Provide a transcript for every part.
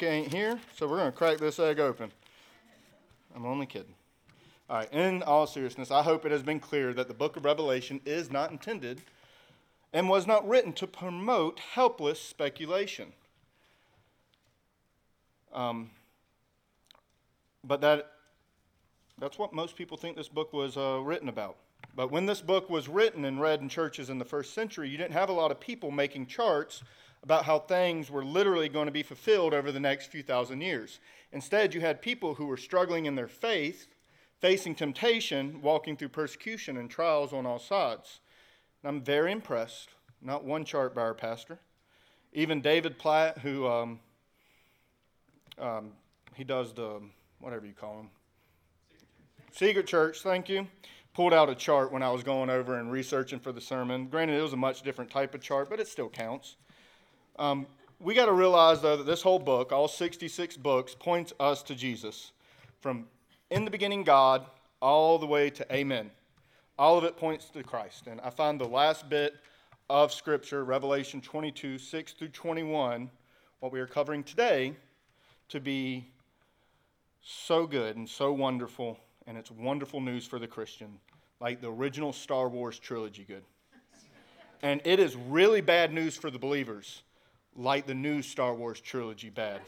Micah ain't here, so we're going to crack this egg open. I'm only kidding. All right, in all seriousness, I hope it has been clear that the book of Revelation is not intended and was not written to promote helpless speculation. Um, but that, that's what most people think this book was uh, written about. But when this book was written and read in churches in the first century, you didn't have a lot of people making charts about how things were literally going to be fulfilled over the next few thousand years. Instead, you had people who were struggling in their faith, facing temptation, walking through persecution and trials on all sides. And I'm very impressed. Not one chart by our pastor. Even David Platt, who um, um, he does the whatever you call him, Secret Church. Thank you pulled out a chart when I was going over and researching for the sermon. Granted, it was a much different type of chart, but it still counts. Um, we got to realize, though, that this whole book, all 66 books, points us to Jesus. From in the beginning, God, all the way to Amen. All of it points to Christ. And I find the last bit of Scripture, Revelation 22, 6 through 21, what we are covering today, to be so good and so wonderful and it's wonderful news for the Christian, like the original Star Wars trilogy good. And it is really bad news for the believers, like the new Star Wars trilogy bad.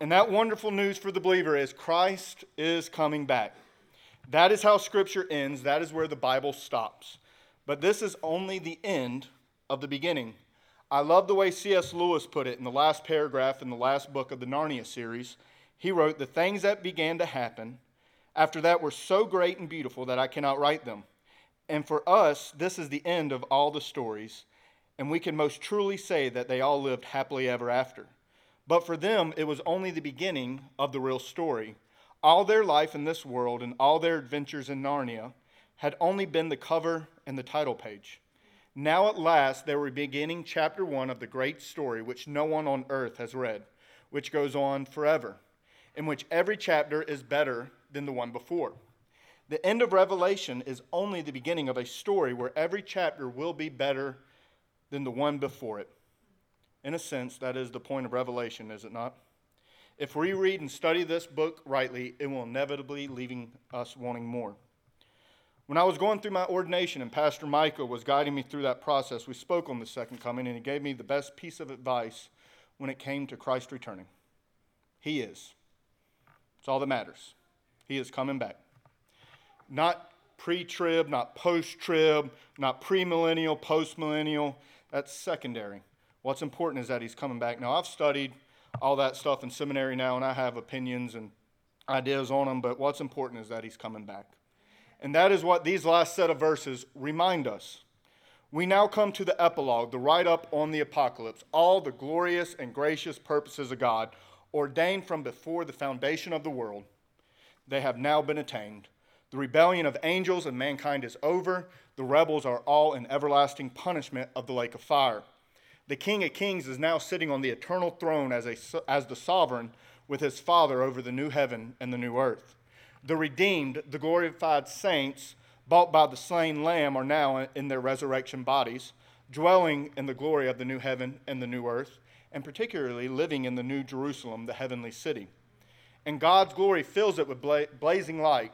And that wonderful news for the believer is Christ is coming back. That is how Scripture ends. That is where the Bible stops. But this is only the end of the beginning. I love the way C.S. Lewis put it in the last paragraph in the last book of the Narnia series. He wrote, The things that began to happen after that were so great and beautiful that I cannot write them. And for us, this is the end of all the stories, and we can most truly say that they all lived happily ever after. But for them, it was only the beginning of the real story. All their life in this world and all their adventures in Narnia had only been the cover and the title page. Now, at last, they were beginning chapter one of the great story which no one on earth has read, which goes on forever, in which every chapter is better than the one before. The end of Revelation is only the beginning of a story where every chapter will be better than the one before it. In a sense, that is the point of Revelation, is it not? If we read and study this book rightly, it will inevitably leaving us wanting more. When I was going through my ordination and Pastor Michael was guiding me through that process, we spoke on the second coming and he gave me the best piece of advice when it came to Christ returning. He is. It's all that matters. He is coming back. Not pre trib, not post trib, not premillennial, post millennial. That's secondary. What's important is that he's coming back. Now, I've studied all that stuff in seminary now, and I have opinions and ideas on them, but what's important is that he's coming back. And that is what these last set of verses remind us. We now come to the epilogue, the write up on the apocalypse, all the glorious and gracious purposes of God, ordained from before the foundation of the world they have now been attained. The rebellion of angels and mankind is over. The rebels are all in everlasting punishment of the lake of fire. The King of Kings is now sitting on the eternal throne as, a, as the sovereign with his Father over the new heaven and the new earth. The redeemed, the glorified saints, bought by the slain Lamb, are now in their resurrection bodies, dwelling in the glory of the new heaven and the new earth, and particularly living in the new Jerusalem, the heavenly city and God's glory fills it with bla- blazing light,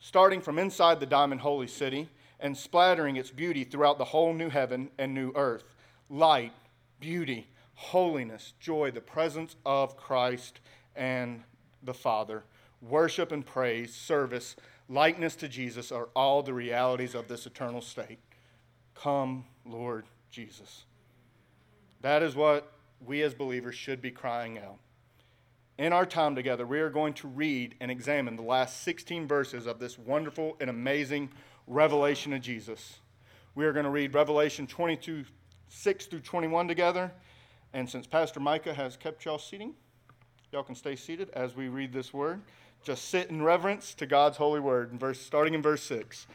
starting from inside the diamond holy city and splattering its beauty throughout the whole new heaven and new earth. Light, beauty, holiness, joy, the presence of Christ and the Father. Worship and praise, service, likeness to Jesus are all the realities of this eternal state. Come, Lord Jesus. That is what we as believers should be crying out in our time together, we are going to read and examine the last 16 verses of this wonderful and amazing revelation of Jesus. We are going to read Revelation 22, 6 through 21 together. And since Pastor Micah has kept y'all seating, y'all can stay seated as we read this word. Just sit in reverence to God's holy word, in verse, starting in verse 6.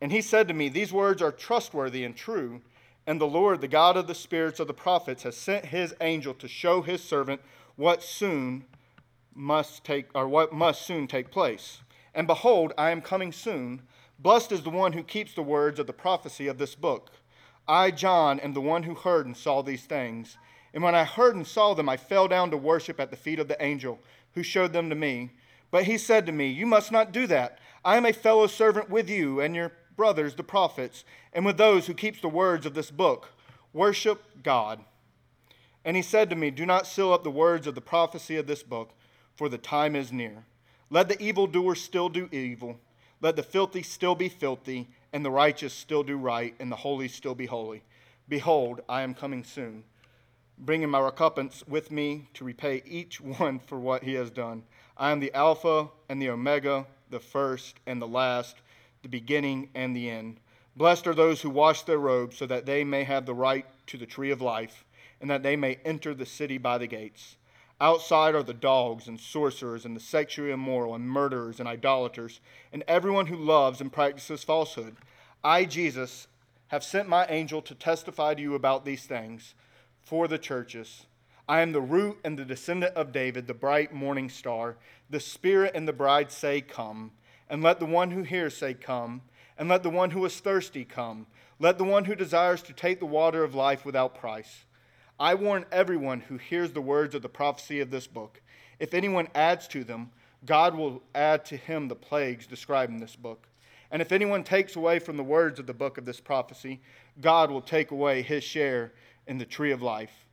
And he said to me, These words are trustworthy and true, and the Lord, the God of the spirits of the prophets, has sent his angel to show his servant what soon must take or what must soon take place. And behold, I am coming soon. Blessed is the one who keeps the words of the prophecy of this book. I, John, am the one who heard and saw these things. And when I heard and saw them, I fell down to worship at the feet of the angel who showed them to me. But he said to me, You must not do that. I am a fellow servant with you and your brothers, the prophets, and with those who keeps the words of this book. Worship God. And he said to me, Do not seal up the words of the prophecy of this book, for the time is near. Let the evildoer still do evil, let the filthy still be filthy, and the righteous still do right, and the holy still be holy. Behold, I am coming soon, bringing my recompense with me to repay each one for what he has done. I am the Alpha and the Omega, the first and the last, the beginning and the end. Blessed are those who wash their robes, so that they may have the right to the tree of life and that they may enter the city by the gates. Outside are the dogs and sorcerers and the sexually immoral and murderers and idolaters and everyone who loves and practices falsehood. I, Jesus, have sent my angel to testify to you about these things for the churches. I am the root and the descendant of David, the bright morning star. The Spirit and the bride say, Come. And let the one who hears say, Come. And let the one who is thirsty come. Let the one who desires to take the water of life without price. I warn everyone who hears the words of the prophecy of this book. If anyone adds to them, God will add to him the plagues described in this book. And if anyone takes away from the words of the book of this prophecy, God will take away his share in the tree of life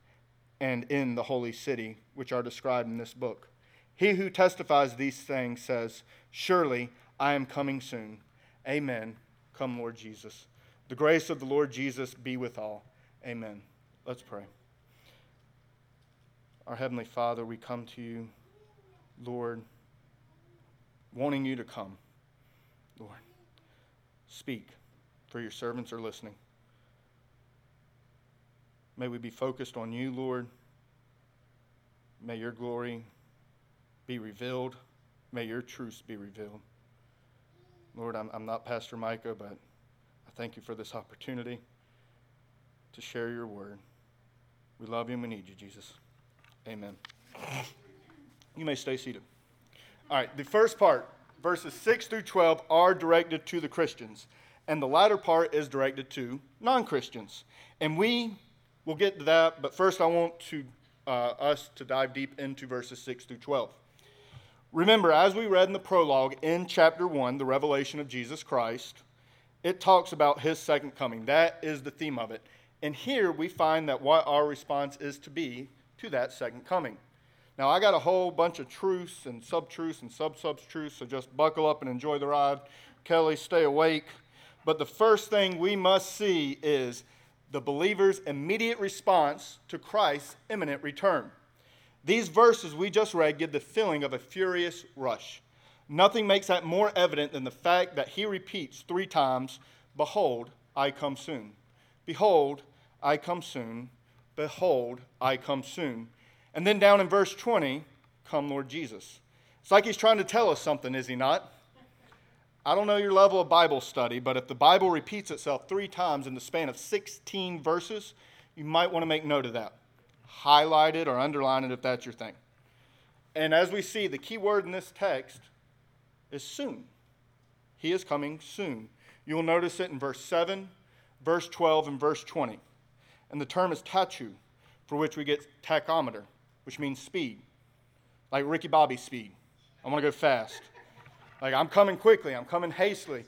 and in the holy city, which are described in this book. He who testifies these things says, Surely I am coming soon. Amen. Come, Lord Jesus. The grace of the Lord Jesus be with all. Amen. Let's pray. Our Heavenly Father, we come to you, Lord, wanting you to come. Lord, speak, for your servants are listening. May we be focused on you, Lord. May your glory be revealed. May your truths be revealed. Lord, I'm, I'm not Pastor Micah, but I thank you for this opportunity to share your word. We love you and we need you, Jesus. Amen. You may stay seated. All right, the first part, verses 6 through 12, are directed to the Christians, and the latter part is directed to non Christians. And we will get to that, but first I want to, uh, us to dive deep into verses 6 through 12. Remember, as we read in the prologue in chapter 1, the revelation of Jesus Christ, it talks about his second coming. That is the theme of it. And here we find that what our response is to be to that second coming. Now, I got a whole bunch of truths and sub-truths and sub-sub-truths, so just buckle up and enjoy the ride. Kelly, stay awake. But the first thing we must see is the believer's immediate response to Christ's imminent return. These verses we just read give the feeling of a furious rush. Nothing makes that more evident than the fact that he repeats three times, Behold, I come soon. Behold, I come soon. Behold, I come soon. And then down in verse 20, Come, Lord Jesus. It's like he's trying to tell us something, is he not? I don't know your level of Bible study, but if the Bible repeats itself three times in the span of 16 verses, you might want to make note of that. Highlight it or underline it if that's your thing. And as we see, the key word in this text is soon. He is coming soon. You will notice it in verse 7, verse 12, and verse 20. And the term is tachu, for which we get tachometer, which means speed. Like Ricky Bobby speed. I want to go fast. Like I'm coming quickly, I'm coming hastily.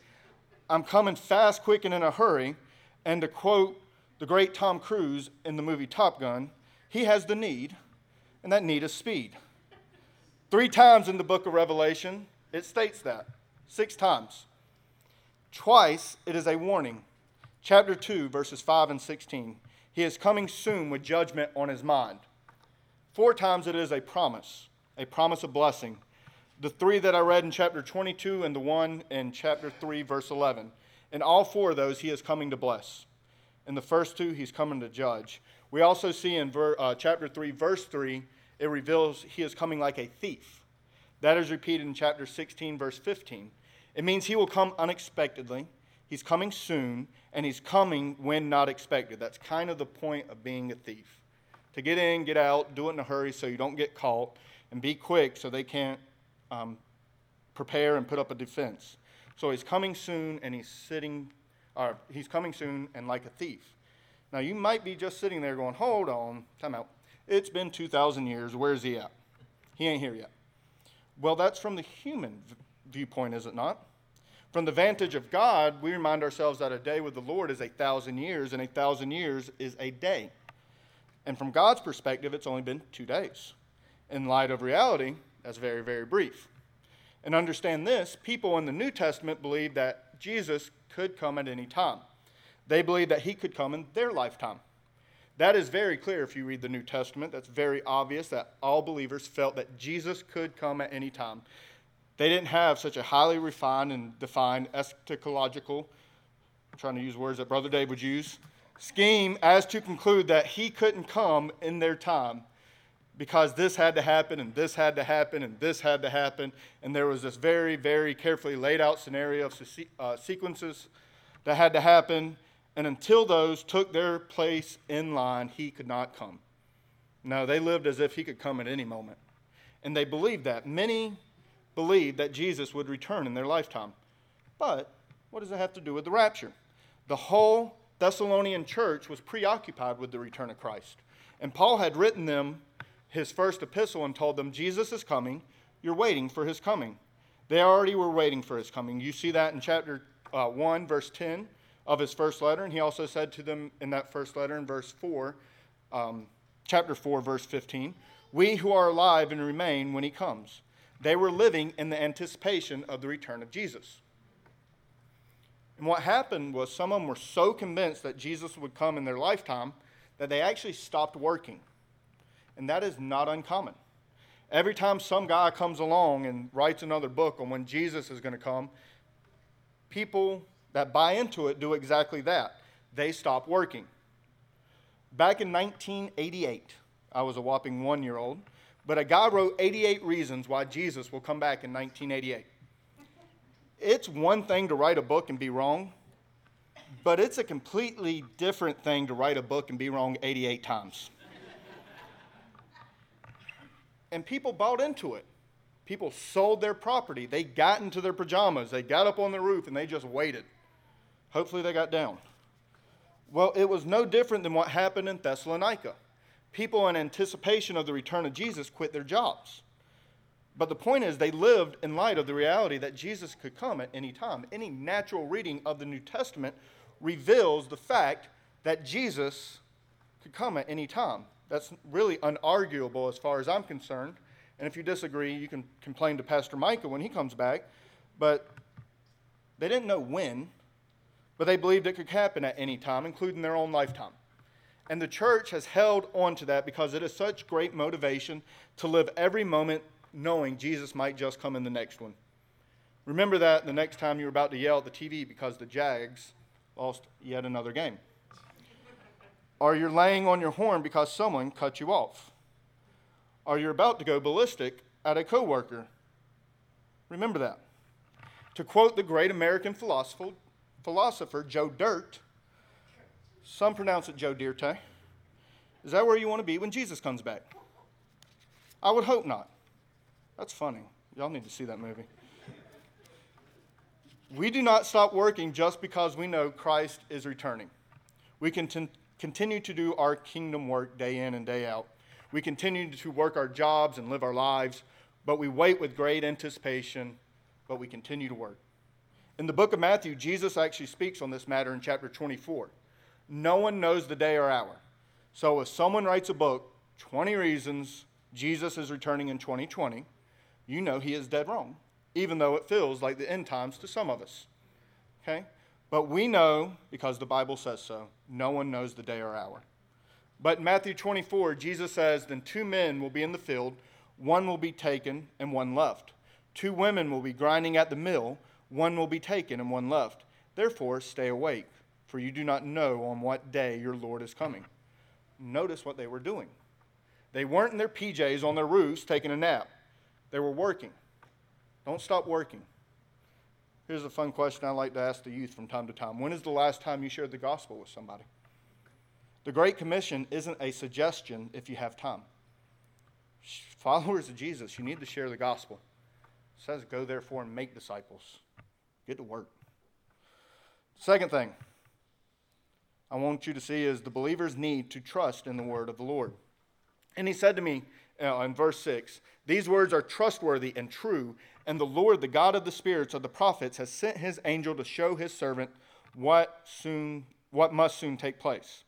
I'm coming fast, quick, and in a hurry. And to quote the great Tom Cruise in the movie Top Gun, he has the need, and that need is speed. Three times in the book of Revelation, it states that. Six times. Twice, it is a warning. Chapter 2, verses 5 and 16. He is coming soon with judgment on his mind. Four times it is a promise, a promise of blessing. The three that I read in chapter 22 and the one in chapter 3, verse 11. In all four of those, he is coming to bless. In the first two, he's coming to judge. We also see in ver, uh, chapter 3, verse 3, it reveals he is coming like a thief. That is repeated in chapter 16, verse 15. It means he will come unexpectedly He's coming soon, and he's coming when not expected. That's kind of the point of being a thief. To get in, get out, do it in a hurry so you don't get caught, and be quick so they can't um, prepare and put up a defense. So he's coming soon, and he's sitting, or he's coming soon and like a thief. Now you might be just sitting there going, hold on, time out. It's been 2,000 years. Where's he at? He ain't here yet. Well, that's from the human viewpoint, is it not? From the vantage of God, we remind ourselves that a day with the Lord is a thousand years, and a thousand years is a day. And from God's perspective, it's only been two days. In light of reality, that's very, very brief. And understand this people in the New Testament believe that Jesus could come at any time. They believe that he could come in their lifetime. That is very clear if you read the New Testament. That's very obvious that all believers felt that Jesus could come at any time. They didn't have such a highly refined and defined eschatological, I'm trying to use words that Brother Dave would use, scheme as to conclude that he couldn't come in their time because this had to happen and this had to happen and this had to happen. And there was this very, very carefully laid out scenario of uh, sequences that had to happen. And until those took their place in line, he could not come. No, they lived as if he could come at any moment. And they believed that. Many believed that Jesus would return in their lifetime. But what does it have to do with the rapture? The whole Thessalonian church was preoccupied with the return of Christ. And Paul had written them his first epistle and told them, Jesus is coming. You're waiting for his coming. They already were waiting for his coming. You see that in chapter uh, 1, verse 10 of his first letter. And he also said to them in that first letter in verse 4, um, chapter 4, verse 15, We who are alive and remain when he comes. They were living in the anticipation of the return of Jesus. And what happened was some of them were so convinced that Jesus would come in their lifetime that they actually stopped working. And that is not uncommon. Every time some guy comes along and writes another book on when Jesus is going to come, people that buy into it do exactly that. They stop working. Back in 1988, I was a whopping one year old, but a guy wrote 88 reasons why Jesus will come back in 1988 it's one thing to write a book and be wrong, but it's a completely different thing to write a book and be wrong 88 times. and people bought into it. People sold their property. They got into their pajamas. They got up on the roof and they just waited. Hopefully, they got down. Well, it was no different than what happened in Thessalonica. People, in anticipation of the return of Jesus, quit their jobs. But the point is, they lived in light of the reality that Jesus could come at any time. Any natural reading of the New Testament reveals the fact that Jesus could come at any time. That's really unarguable as far as I'm concerned. And if you disagree, you can complain to Pastor Micah when he comes back. But they didn't know when, but they believed it could happen at any time, including their own lifetime. And the church has held on to that because it is such great motivation to live every moment knowing Jesus might just come in the next one. Remember that the next time you're about to yell at the TV because the Jags lost yet another game. Or you're laying on your horn because someone cut you off. Or you're about to go ballistic at a coworker. Remember that. To quote the great American philosopher, philosopher Joe Dirt, some pronounce it Joe Dirte. Is that where you want to be when Jesus comes back? I would hope not. That's funny. Y'all need to see that movie. We do not stop working just because we know Christ is returning. We can t- continue to do our kingdom work day in and day out. We continue to work our jobs and live our lives, but we wait with great anticipation, but we continue to work. In the book of Matthew, Jesus actually speaks on this matter in chapter 24. No one knows the day or hour. So if someone writes a book, 20 Reasons Jesus is Returning in 2020, you know he is dead wrong, even though it feels like the end times to some of us. Okay? But we know, because the Bible says so, no one knows the day or hour. But in Matthew 24, Jesus says, Then two men will be in the field, one will be taken and one left. Two women will be grinding at the mill, one will be taken and one left. Therefore, stay awake, for you do not know on what day your Lord is coming. Notice what they were doing. They weren't in their PJs on their roofs taking a nap. They were working. Don't stop working. Here's a fun question I like to ask the youth from time to time When is the last time you shared the gospel with somebody? The Great Commission isn't a suggestion if you have time. Followers of Jesus, you need to share the gospel. It says, Go therefore and make disciples. Get to work. Second thing I want you to see is the believers need to trust in the word of the Lord. And he said to me uh, in verse 6 These words are trustworthy and true, and the Lord, the God of the spirits of the prophets, has sent his angel to show his servant what, soon, what must soon take place.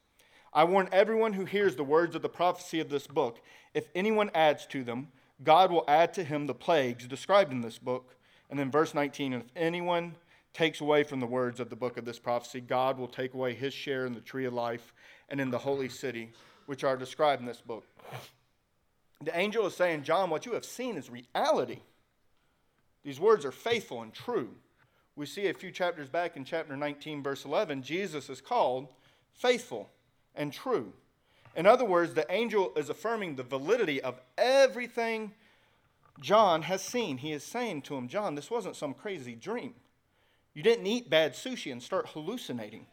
I warn everyone who hears the words of the prophecy of this book if anyone adds to them, God will add to him the plagues described in this book. And then verse 19, if anyone takes away from the words of the book of this prophecy, God will take away his share in the tree of life and in the holy city, which are described in this book. The angel is saying, John, what you have seen is reality. These words are faithful and true. We see a few chapters back in chapter 19, verse 11, Jesus is called faithful and true. In other words, the angel is affirming the validity of everything John has seen. He is saying to him, John, this wasn't some crazy dream. You didn't eat bad sushi and start hallucinating.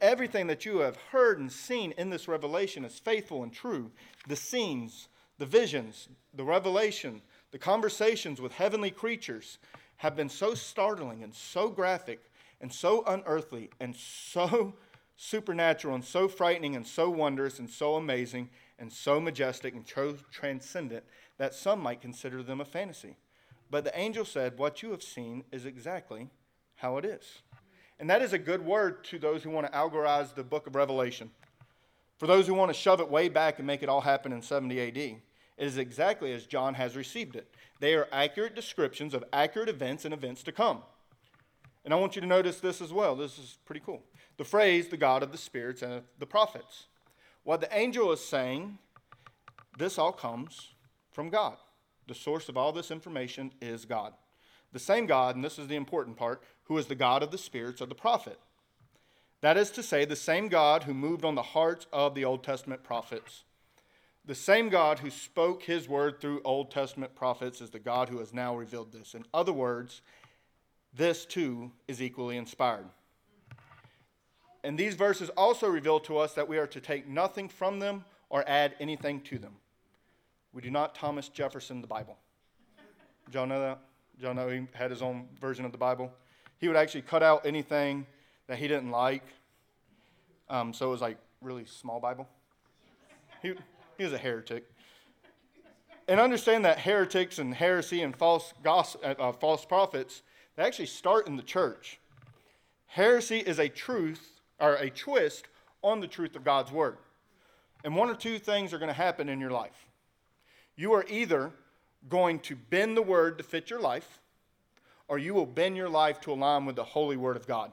Everything that you have heard and seen in this revelation is faithful and true. The scenes, the visions, the revelation, the conversations with heavenly creatures have been so startling and so graphic and so unearthly and so supernatural and so frightening and so wondrous and so amazing and so majestic and so transcendent that some might consider them a fantasy. But the angel said, What you have seen is exactly how it is. And that is a good word to those who want to allegorize the book of Revelation. For those who want to shove it way back and make it all happen in 70 AD, it is exactly as John has received it. They are accurate descriptions of accurate events and events to come. And I want you to notice this as well. This is pretty cool. The phrase, the God of the spirits and the prophets. What the angel is saying, this all comes from God. The source of all this information is God. The same God, and this is the important part, who is the God of the spirits of the prophet. That is to say, the same God who moved on the hearts of the Old Testament prophets. The same God who spoke his word through Old Testament prophets is the God who has now revealed this. In other words, this too is equally inspired. And these verses also reveal to us that we are to take nothing from them or add anything to them. We do not Thomas Jefferson the Bible. Did y'all know that? Did y'all know he had his own version of the Bible? He would actually cut out anything that he didn't like. Um, so it was like really small Bible. He, he was a heretic. And understand that heretics and heresy and false, gospel, uh, uh, false prophets they actually start in the church. Heresy is a truth or a twist on the truth of God's word. And one or two things are going to happen in your life. You are either going to bend the word to fit your life, or you will bend your life to align with the holy word of God.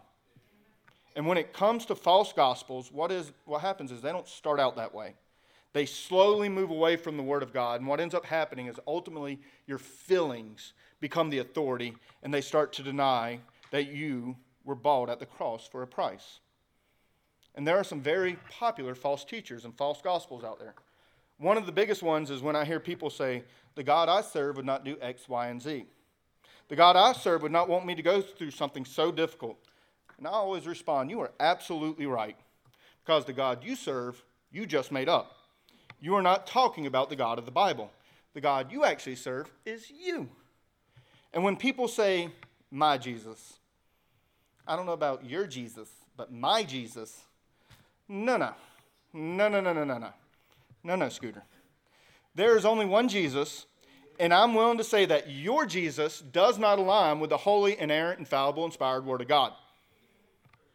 And when it comes to false gospels, what, is, what happens is they don't start out that way. They slowly move away from the word of God. And what ends up happening is ultimately your feelings become the authority and they start to deny that you were bought at the cross for a price. And there are some very popular false teachers and false gospels out there. One of the biggest ones is when I hear people say, The God I serve would not do X, Y, and Z. The God I serve would not want me to go through something so difficult. And I always respond, You are absolutely right. Because the God you serve, you just made up. You are not talking about the God of the Bible. The God you actually serve is you. And when people say, my Jesus, I don't know about your Jesus, but my Jesus, no, no. No, no, no, no, no, no. No, no, Scooter. There is only one Jesus, and I'm willing to say that your Jesus does not align with the holy, inerrant, infallible, inspired Word of God.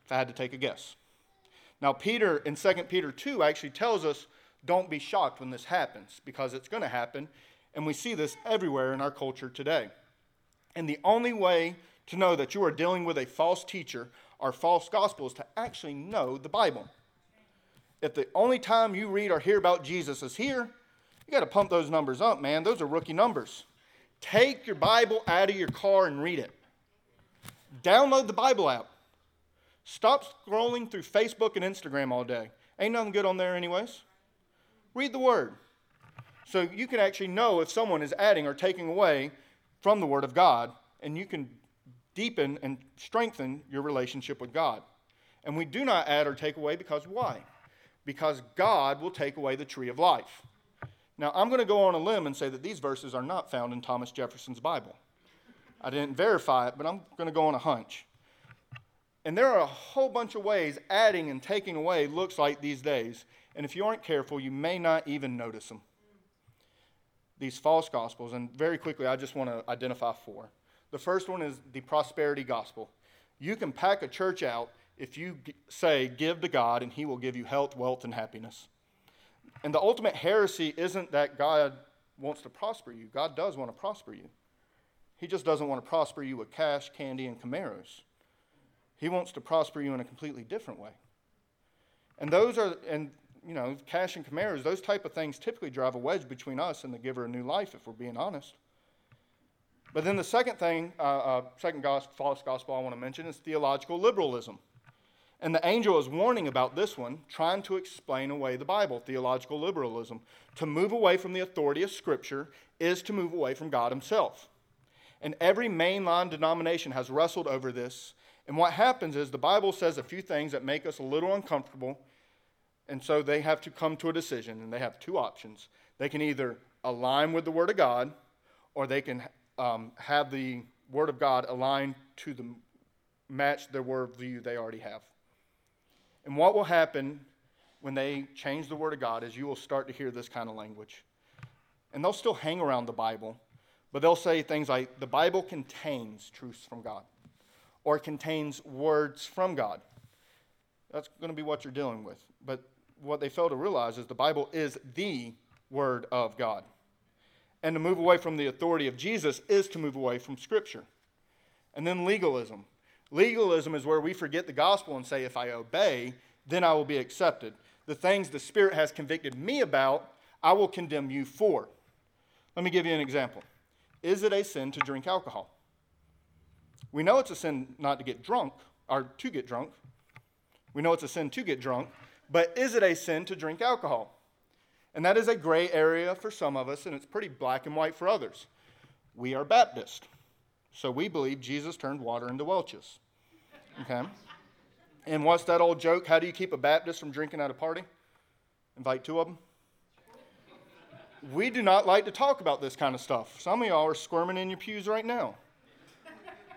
If I had to take a guess. Now, Peter in 2 Peter 2 actually tells us don't be shocked when this happens because it's going to happen, and we see this everywhere in our culture today. And the only way to know that you are dealing with a false teacher or false gospel is to actually know the Bible. If the only time you read or hear about Jesus is here, you got to pump those numbers up, man. Those are rookie numbers. Take your Bible out of your car and read it. Download the Bible app. Stop scrolling through Facebook and Instagram all day. Ain't nothing good on there, anyways. Read the Word. So you can actually know if someone is adding or taking away from the Word of God, and you can deepen and strengthen your relationship with God. And we do not add or take away because why? Because God will take away the tree of life. Now, I'm going to go on a limb and say that these verses are not found in Thomas Jefferson's Bible. I didn't verify it, but I'm going to go on a hunch. And there are a whole bunch of ways adding and taking away looks like these days. And if you aren't careful, you may not even notice them. these false gospels. And very quickly, I just want to identify four. The first one is the prosperity gospel. You can pack a church out if you say, Give to God, and He will give you health, wealth, and happiness. And the ultimate heresy isn't that God wants to prosper you, God does want to prosper you. He just doesn't want to prosper you with cash, candy, and Camaros. He wants to prosper you in a completely different way. And those are, and you know, cash and Camaros, those type of things typically drive a wedge between us and the giver of new life, if we're being honest. But then the second thing, uh, uh, second gospel, false gospel I want to mention is theological liberalism. And the angel is warning about this one, trying to explain away the Bible, theological liberalism. To move away from the authority of Scripture is to move away from God Himself. And every mainline denomination has wrestled over this. And what happens is the Bible says a few things that make us a little uncomfortable. And so they have to come to a decision, and they have two options. They can either align with the Word of God, or they can um, have the Word of God align to the match their worldview they already have. And what will happen when they change the Word of God is you will start to hear this kind of language. And they'll still hang around the Bible, but they'll say things like the Bible contains truths from God or contains words from God. That's going to be what you're dealing with. But what they fail to realize is the Bible is the Word of God. And to move away from the authority of Jesus is to move away from Scripture. And then legalism. Legalism is where we forget the gospel and say, if I obey, then I will be accepted. The things the Spirit has convicted me about, I will condemn you for. Let me give you an example. Is it a sin to drink alcohol? We know it's a sin not to get drunk, or to get drunk. We know it's a sin to get drunk, but is it a sin to drink alcohol? And that is a gray area for some of us, and it's pretty black and white for others. We are Baptist, so we believe Jesus turned water into Welch's. Okay? And what's that old joke? How do you keep a Baptist from drinking at a party? Invite two of them? We do not like to talk about this kind of stuff. Some of y'all are squirming in your pews right now.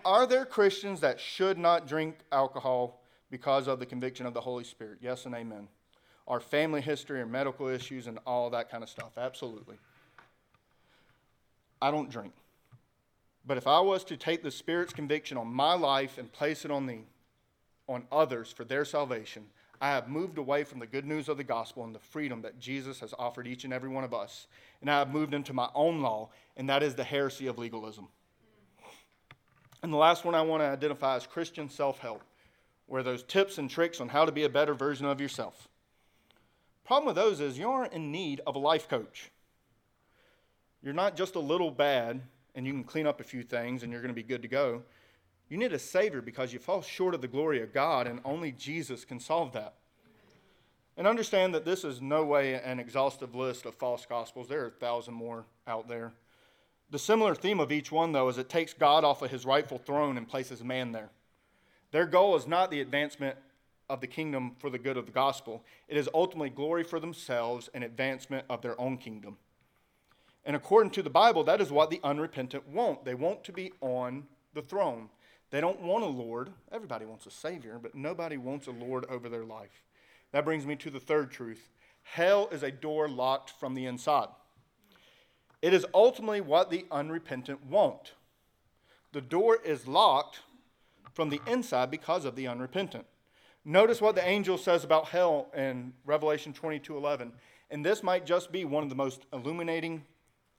Are there Christians that should not drink alcohol because of the conviction of the Holy Spirit? Yes and amen. Our family history and medical issues and all that kind of stuff. Absolutely. I don't drink. But if I was to take the Spirit's conviction on my life and place it on the on others for their salvation, I have moved away from the good news of the gospel and the freedom that Jesus has offered each and every one of us. And I have moved into my own law, and that is the heresy of legalism. And the last one I want to identify is Christian self help, where those tips and tricks on how to be a better version of yourself. Problem with those is you aren't in need of a life coach. You're not just a little bad and you can clean up a few things and you're going to be good to go. You need a Savior because you fall short of the glory of God, and only Jesus can solve that. And understand that this is no way an exhaustive list of false gospels. There are a thousand more out there. The similar theme of each one, though, is it takes God off of his rightful throne and places man there. Their goal is not the advancement of the kingdom for the good of the gospel, it is ultimately glory for themselves and advancement of their own kingdom. And according to the Bible, that is what the unrepentant want. They want to be on the throne. They don't want a Lord. Everybody wants a Savior, but nobody wants a Lord over their life. That brings me to the third truth hell is a door locked from the inside. It is ultimately what the unrepentant want. The door is locked from the inside because of the unrepentant. Notice what the angel says about hell in Revelation 22 11. And this might just be one of the most illuminating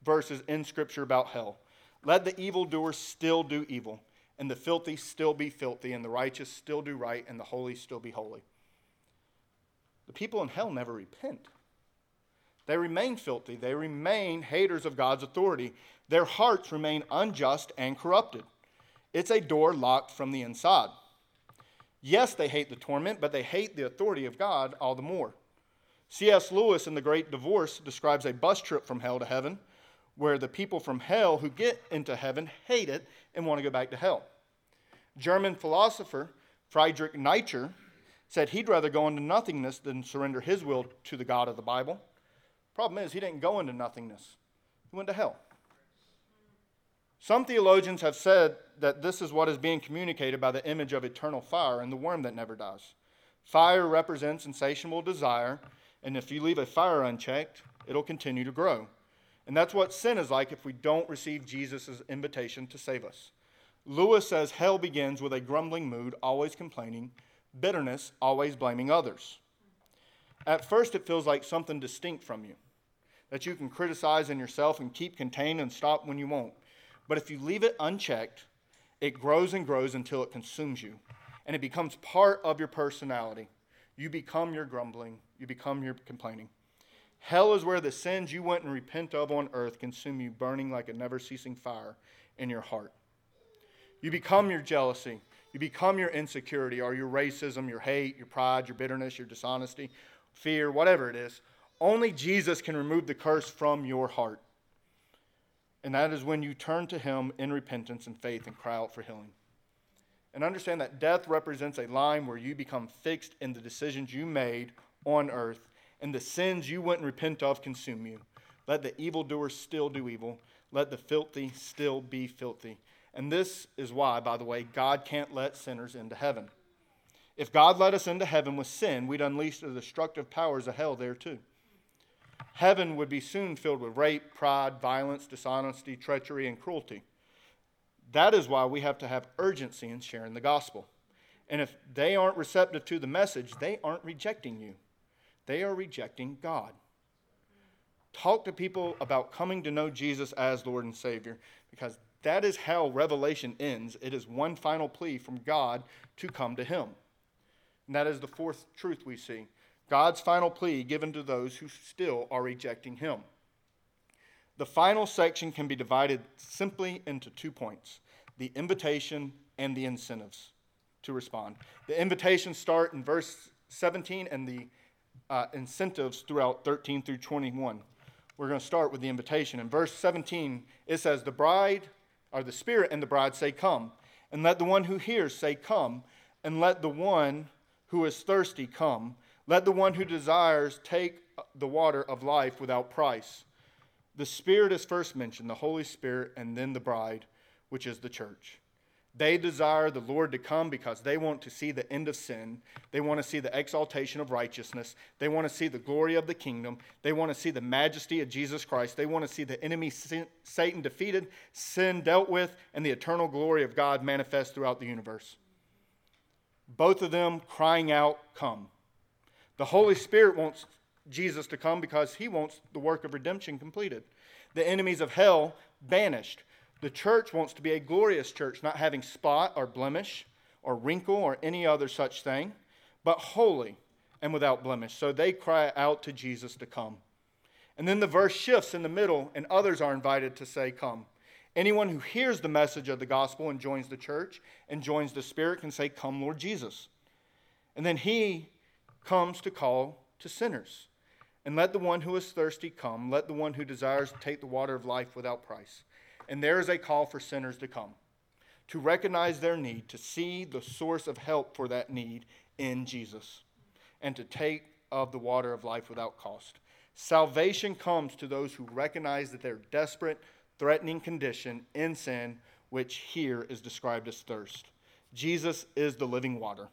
verses in Scripture about hell. Let the evildoer still do evil, and the filthy still be filthy, and the righteous still do right, and the holy still be holy. The people in hell never repent. They remain filthy. They remain haters of God's authority. Their hearts remain unjust and corrupted. It's a door locked from the inside. Yes, they hate the torment, but they hate the authority of God all the more. C.S. Lewis in The Great Divorce describes a bus trip from hell to heaven where the people from hell who get into heaven hate it and want to go back to hell. German philosopher Friedrich Nietzsche said he'd rather go into nothingness than surrender his will to the God of the Bible. Problem is, he didn't go into nothingness, he went to hell. Some theologians have said that this is what is being communicated by the image of eternal fire and the worm that never dies. Fire represents insatiable desire, and if you leave a fire unchecked, it'll continue to grow. And that's what sin is like if we don't receive Jesus' invitation to save us. Lewis says hell begins with a grumbling mood, always complaining, bitterness, always blaming others. At first, it feels like something distinct from you that you can criticize in yourself and keep contained and stop when you won't. But if you leave it unchecked, it grows and grows until it consumes you. And it becomes part of your personality. You become your grumbling, you become your complaining. Hell is where the sins you went and repent of on earth consume you, burning like a never ceasing fire in your heart. You become your jealousy, you become your insecurity, or your racism, your hate, your pride, your bitterness, your dishonesty, fear, whatever it is. Only Jesus can remove the curse from your heart. And that is when you turn to Him in repentance and faith and cry out for healing. And understand that death represents a line where you become fixed in the decisions you made on earth, and the sins you wouldn't repent of consume you. Let the evildoers still do evil, let the filthy still be filthy. And this is why, by the way, God can't let sinners into heaven. If God let us into heaven with sin, we'd unleash the destructive powers of hell there too. Heaven would be soon filled with rape, pride, violence, dishonesty, treachery, and cruelty. That is why we have to have urgency in sharing the gospel. And if they aren't receptive to the message, they aren't rejecting you, they are rejecting God. Talk to people about coming to know Jesus as Lord and Savior because that is how Revelation ends. It is one final plea from God to come to Him. And that is the fourth truth we see God's final plea given to those who still are rejecting Him. The final section can be divided simply into two points the invitation and the incentives to respond. The invitations start in verse 17 and the uh, incentives throughout 13 through 21. We're going to start with the invitation. In verse 17, it says, The bride, or the Spirit and the bride say, Come. And let the one who hears say, Come. And let the one who is thirsty come. Let the one who desires take the water of life without price. The Spirit is first mentioned, the Holy Spirit, and then the bride, which is the church. They desire the Lord to come because they want to see the end of sin. They want to see the exaltation of righteousness. They want to see the glory of the kingdom. They want to see the majesty of Jesus Christ. They want to see the enemy Satan defeated, sin dealt with, and the eternal glory of God manifest throughout the universe. Both of them crying out, Come. The Holy Spirit wants Jesus to come because he wants the work of redemption completed. The enemies of hell banished. The church wants to be a glorious church, not having spot or blemish or wrinkle or any other such thing, but holy and without blemish. So they cry out to Jesus to come. And then the verse shifts in the middle, and others are invited to say, Come. Anyone who hears the message of the gospel and joins the church and joins the Spirit can say, Come, Lord Jesus. And then he comes to call to sinners. And let the one who is thirsty come. Let the one who desires take the water of life without price. And there is a call for sinners to come, to recognize their need, to see the source of help for that need in Jesus, and to take of the water of life without cost. Salvation comes to those who recognize that their desperate, threatening condition in sin, which here is described as thirst. Jesus is the living water.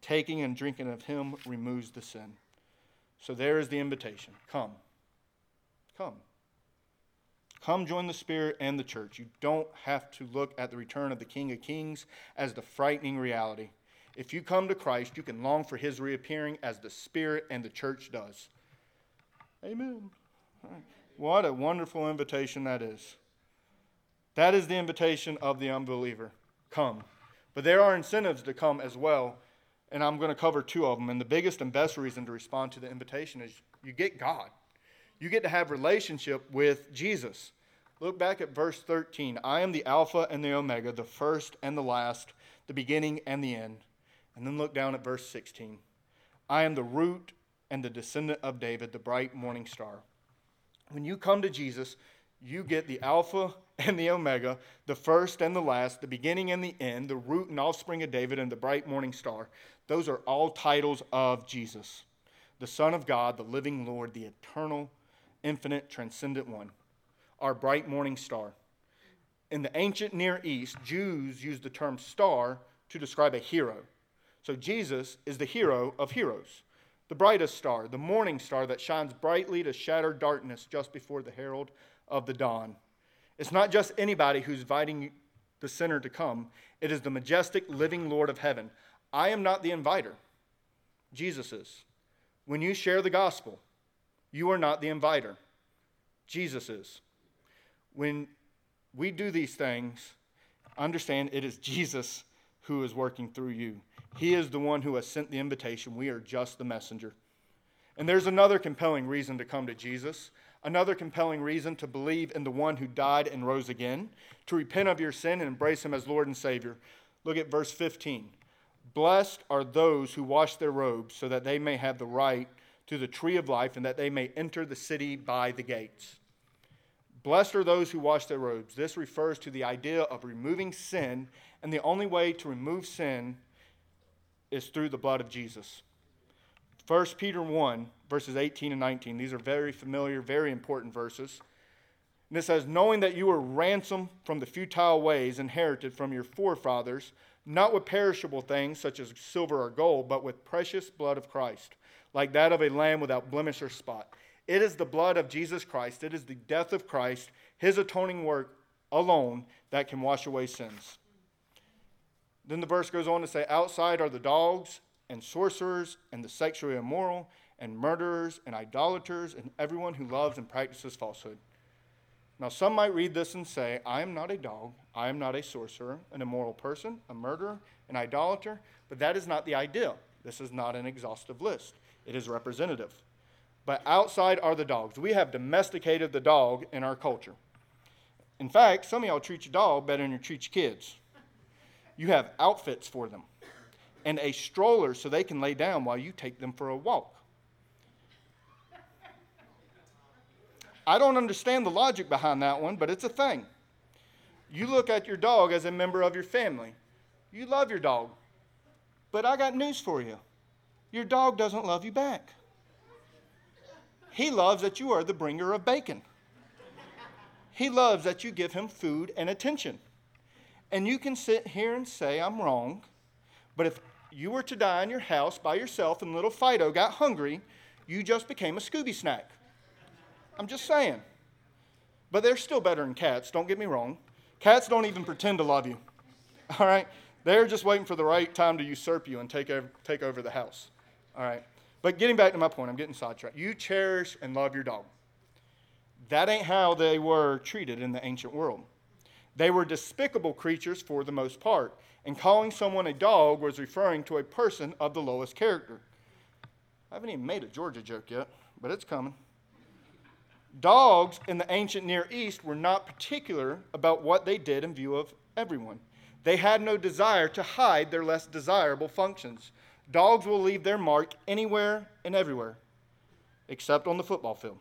Taking and drinking of him removes the sin. So there is the invitation come. Come. Come join the Spirit and the church. You don't have to look at the return of the King of Kings as the frightening reality. If you come to Christ, you can long for his reappearing as the Spirit and the church does. Amen. What a wonderful invitation that is. That is the invitation of the unbeliever. Come. But there are incentives to come as well and I'm going to cover two of them. And the biggest and best reason to respond to the invitation is you get God. You get to have relationship with Jesus. Look back at verse 13. I am the Alpha and the Omega, the first and the last, the beginning and the end. And then look down at verse 16. I am the root and the descendant of David, the bright morning star. When you come to Jesus, you get the Alpha and the Omega, the first and the last, the beginning and the end, the root and offspring of David, and the bright morning star. Those are all titles of Jesus, the Son of God, the living Lord, the eternal, infinite, transcendent one, our bright morning star. In the ancient Near East, Jews used the term star to describe a hero. So Jesus is the hero of heroes. the brightest star, the morning star that shines brightly to shatter darkness just before the herald of the dawn. It's not just anybody who's inviting the sinner to come, it is the majestic living Lord of heaven. I am not the inviter, Jesus is. When you share the gospel, you are not the inviter, Jesus is. When we do these things, understand it is Jesus who is working through you. He is the one who has sent the invitation. We are just the messenger. And there's another compelling reason to come to Jesus, another compelling reason to believe in the one who died and rose again, to repent of your sin and embrace him as Lord and Savior. Look at verse 15. Blessed are those who wash their robes so that they may have the right to the tree of life and that they may enter the city by the gates. Blessed are those who wash their robes. This refers to the idea of removing sin, and the only way to remove sin is through the blood of Jesus. 1 Peter 1, verses 18 and 19. These are very familiar, very important verses. And it says, Knowing that you were ransomed from the futile ways inherited from your forefathers, not with perishable things such as silver or gold, but with precious blood of Christ, like that of a lamb without blemish or spot. It is the blood of Jesus Christ, it is the death of Christ, his atoning work alone that can wash away sins. Then the verse goes on to say, Outside are the dogs and sorcerers and the sexually immoral and murderers and idolaters and everyone who loves and practices falsehood. Now, some might read this and say, I am not a dog, I am not a sorcerer, an immoral person, a murderer, an idolater, but that is not the idea. This is not an exhaustive list, it is representative. But outside are the dogs. We have domesticated the dog in our culture. In fact, some of y'all treat your dog better than you treat your kids. You have outfits for them and a stroller so they can lay down while you take them for a walk. I don't understand the logic behind that one, but it's a thing. You look at your dog as a member of your family. You love your dog. But I got news for you your dog doesn't love you back. He loves that you are the bringer of bacon. He loves that you give him food and attention. And you can sit here and say, I'm wrong, but if you were to die in your house by yourself and little Fido got hungry, you just became a Scooby snack. I'm just saying. But they're still better than cats, don't get me wrong. Cats don't even pretend to love you. All right? They're just waiting for the right time to usurp you and take over, take over the house. All right? But getting back to my point, I'm getting sidetracked. You cherish and love your dog. That ain't how they were treated in the ancient world. They were despicable creatures for the most part, and calling someone a dog was referring to a person of the lowest character. I haven't even made a Georgia joke yet, but it's coming. Dogs in the ancient Near East were not particular about what they did in view of everyone. They had no desire to hide their less desirable functions. Dogs will leave their mark anywhere and everywhere, except on the football field.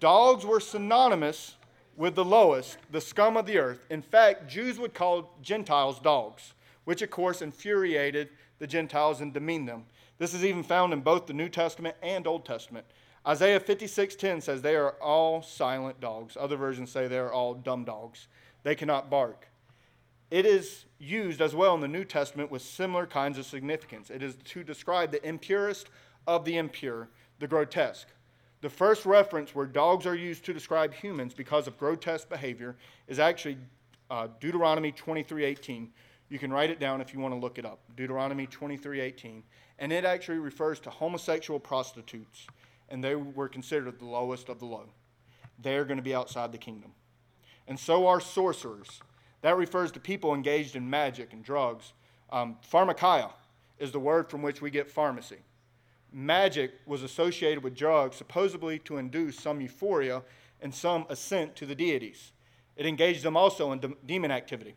Dogs were synonymous with the lowest, the scum of the earth. In fact, Jews would call Gentiles dogs, which of course infuriated the Gentiles and demeaned them. This is even found in both the New Testament and Old Testament. Isaiah 56:10 says they are all silent dogs. Other versions say they are all dumb dogs. They cannot bark. It is used as well in the New Testament with similar kinds of significance. It is to describe the impurest of the impure, the grotesque. The first reference where dogs are used to describe humans because of grotesque behavior is actually uh, Deuteronomy 23:18. You can write it down if you want to look it up. Deuteronomy 23:18, and it actually refers to homosexual prostitutes, and they were considered the lowest of the low. They're going to be outside the kingdom. And so are sorcerers. That refers to people engaged in magic and drugs. Um, pharmakeia is the word from which we get pharmacy magic was associated with drugs, supposedly to induce some euphoria and some ascent to the deities. It engaged them also in de- demon activity.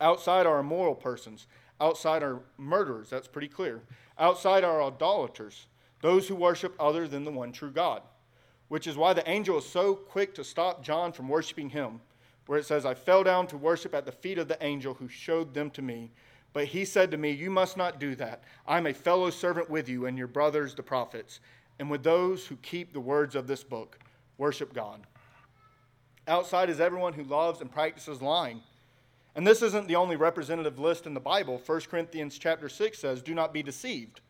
Outside are immoral persons. Outside are murderers, that's pretty clear. Outside are idolaters, those who worship other than the one true God. Which is why the angel is so quick to stop John from worshiping him, where it says, I fell down to worship at the feet of the angel who showed them to me. But he said to me, You must not do that. I'm a fellow servant with you and your brothers, the prophets, and with those who keep the words of this book. Worship God. Outside is everyone who loves and practices lying. And this isn't the only representative list in the Bible. 1 Corinthians chapter 6 says, Do not be deceived.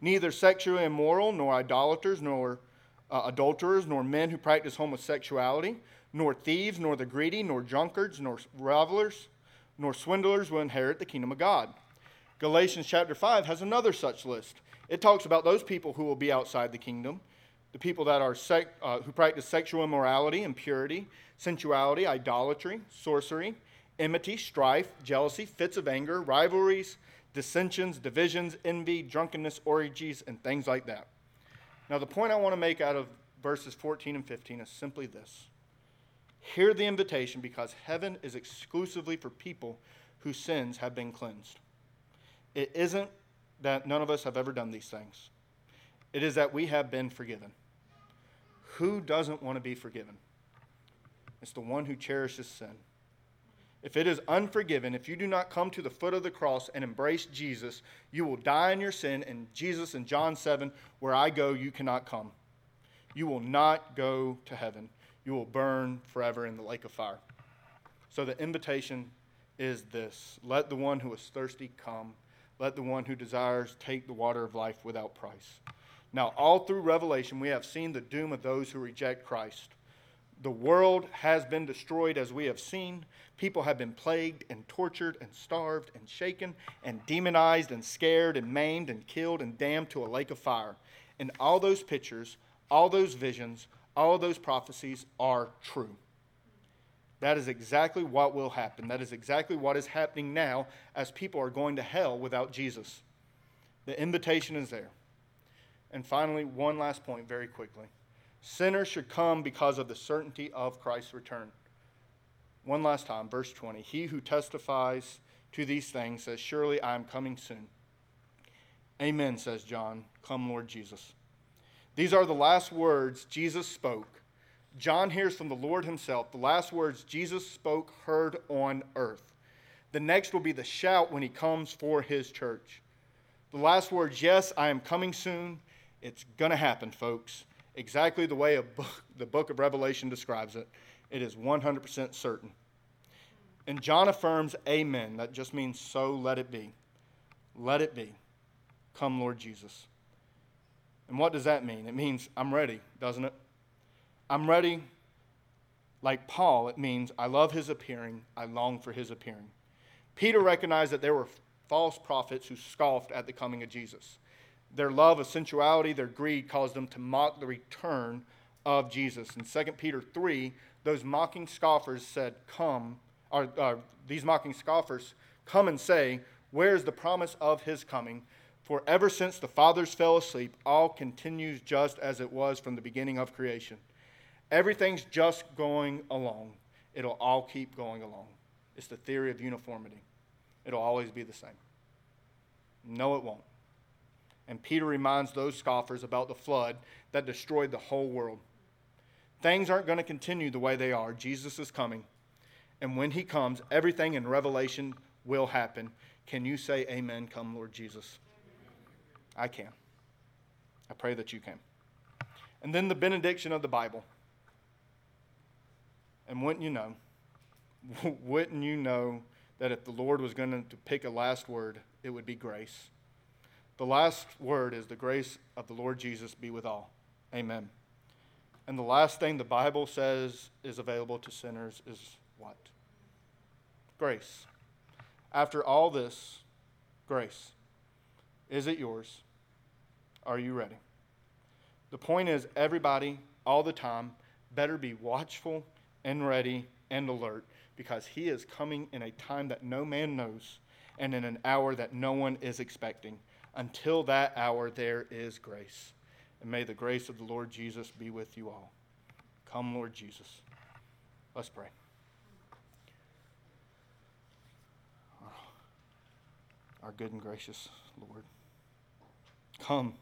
neither sexually immoral, nor idolaters, nor uh, adulterers, nor men who practice homosexuality, nor thieves, nor the greedy, nor drunkards, nor revelers, nor swindlers will inherit the kingdom of God. Galatians chapter 5 has another such list. It talks about those people who will be outside the kingdom, the people that are sec- uh, who practice sexual immorality, impurity, sensuality, idolatry, sorcery, enmity, strife, jealousy, fits of anger, rivalries, dissensions, divisions, envy, drunkenness, orgies, and things like that. Now, the point I want to make out of verses 14 and 15 is simply this Hear the invitation because heaven is exclusively for people whose sins have been cleansed. It isn't that none of us have ever done these things, it is that we have been forgiven. Who doesn't want to be forgiven? It's the one who cherishes sin. If it is unforgiven, if you do not come to the foot of the cross and embrace Jesus, you will die in your sin. And Jesus in John 7, where I go, you cannot come. You will not go to heaven. You will burn forever in the lake of fire. So the invitation is this let the one who is thirsty come. Let the one who desires take the water of life without price. Now, all through Revelation, we have seen the doom of those who reject Christ. The world has been destroyed as we have seen. People have been plagued and tortured and starved and shaken and demonized and scared and maimed and killed and damned to a lake of fire. And all those pictures, all those visions, all those prophecies are true. That is exactly what will happen. That is exactly what is happening now as people are going to hell without Jesus. The invitation is there. And finally, one last point very quickly. Sinners should come because of the certainty of Christ's return. One last time, verse 20. He who testifies to these things says, Surely I am coming soon. Amen, says John. Come, Lord Jesus. These are the last words Jesus spoke. John hears from the Lord himself, the last words Jesus spoke, heard on earth. The next will be the shout when he comes for his church. The last words, yes, I am coming soon. It's going to happen, folks exactly the way book, the book of Revelation describes it. It is 100% certain. And John affirms, Amen. That just means, so let it be. Let it be. Come, Lord Jesus. And what does that mean? It means, I'm ready, doesn't it? I'm ready. Like Paul, it means, I love his appearing, I long for his appearing. Peter recognized that there were false prophets who scoffed at the coming of Jesus. Their love of sensuality, their greed caused them to mock the return of Jesus. In 2 Peter 3, those mocking scoffers said, Come, or uh, these mocking scoffers come and say, Where is the promise of his coming? For ever since the fathers fell asleep, all continues just as it was from the beginning of creation. Everything's just going along. It'll all keep going along. It's the theory of uniformity. It'll always be the same. No, it won't. And Peter reminds those scoffers about the flood that destroyed the whole world. Things aren't going to continue the way they are. Jesus is coming. And when he comes, everything in Revelation will happen. Can you say, Amen, come, Lord Jesus? I can. I pray that you can. And then the benediction of the Bible. And wouldn't you know, wouldn't you know that if the Lord was going to pick a last word, it would be grace? The last word is the grace of the Lord Jesus be with all. Amen. And the last thing the Bible says is available to sinners is what? Grace. After all this, grace. Is it yours? Are you ready? The point is, everybody, all the time, better be watchful and ready and alert because he is coming in a time that no man knows and in an hour that no one is expecting. Until that hour, there is grace. And may the grace of the Lord Jesus be with you all. Come, Lord Jesus. Let's pray. Our good and gracious Lord. Come.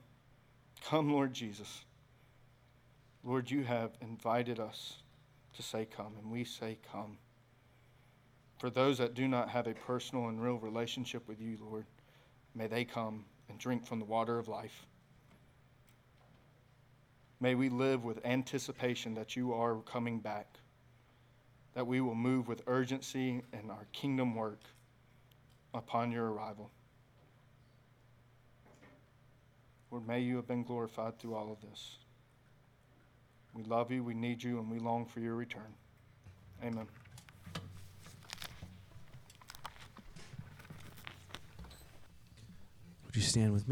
Come, Lord Jesus. Lord, you have invited us to say come, and we say come. For those that do not have a personal and real relationship with you, Lord, may they come and drink from the water of life. May we live with anticipation that you are coming back, that we will move with urgency in our kingdom work upon your arrival. Lord, may you have been glorified through all of this. We love you, we need you, and we long for your return. Amen. Would you stand with me?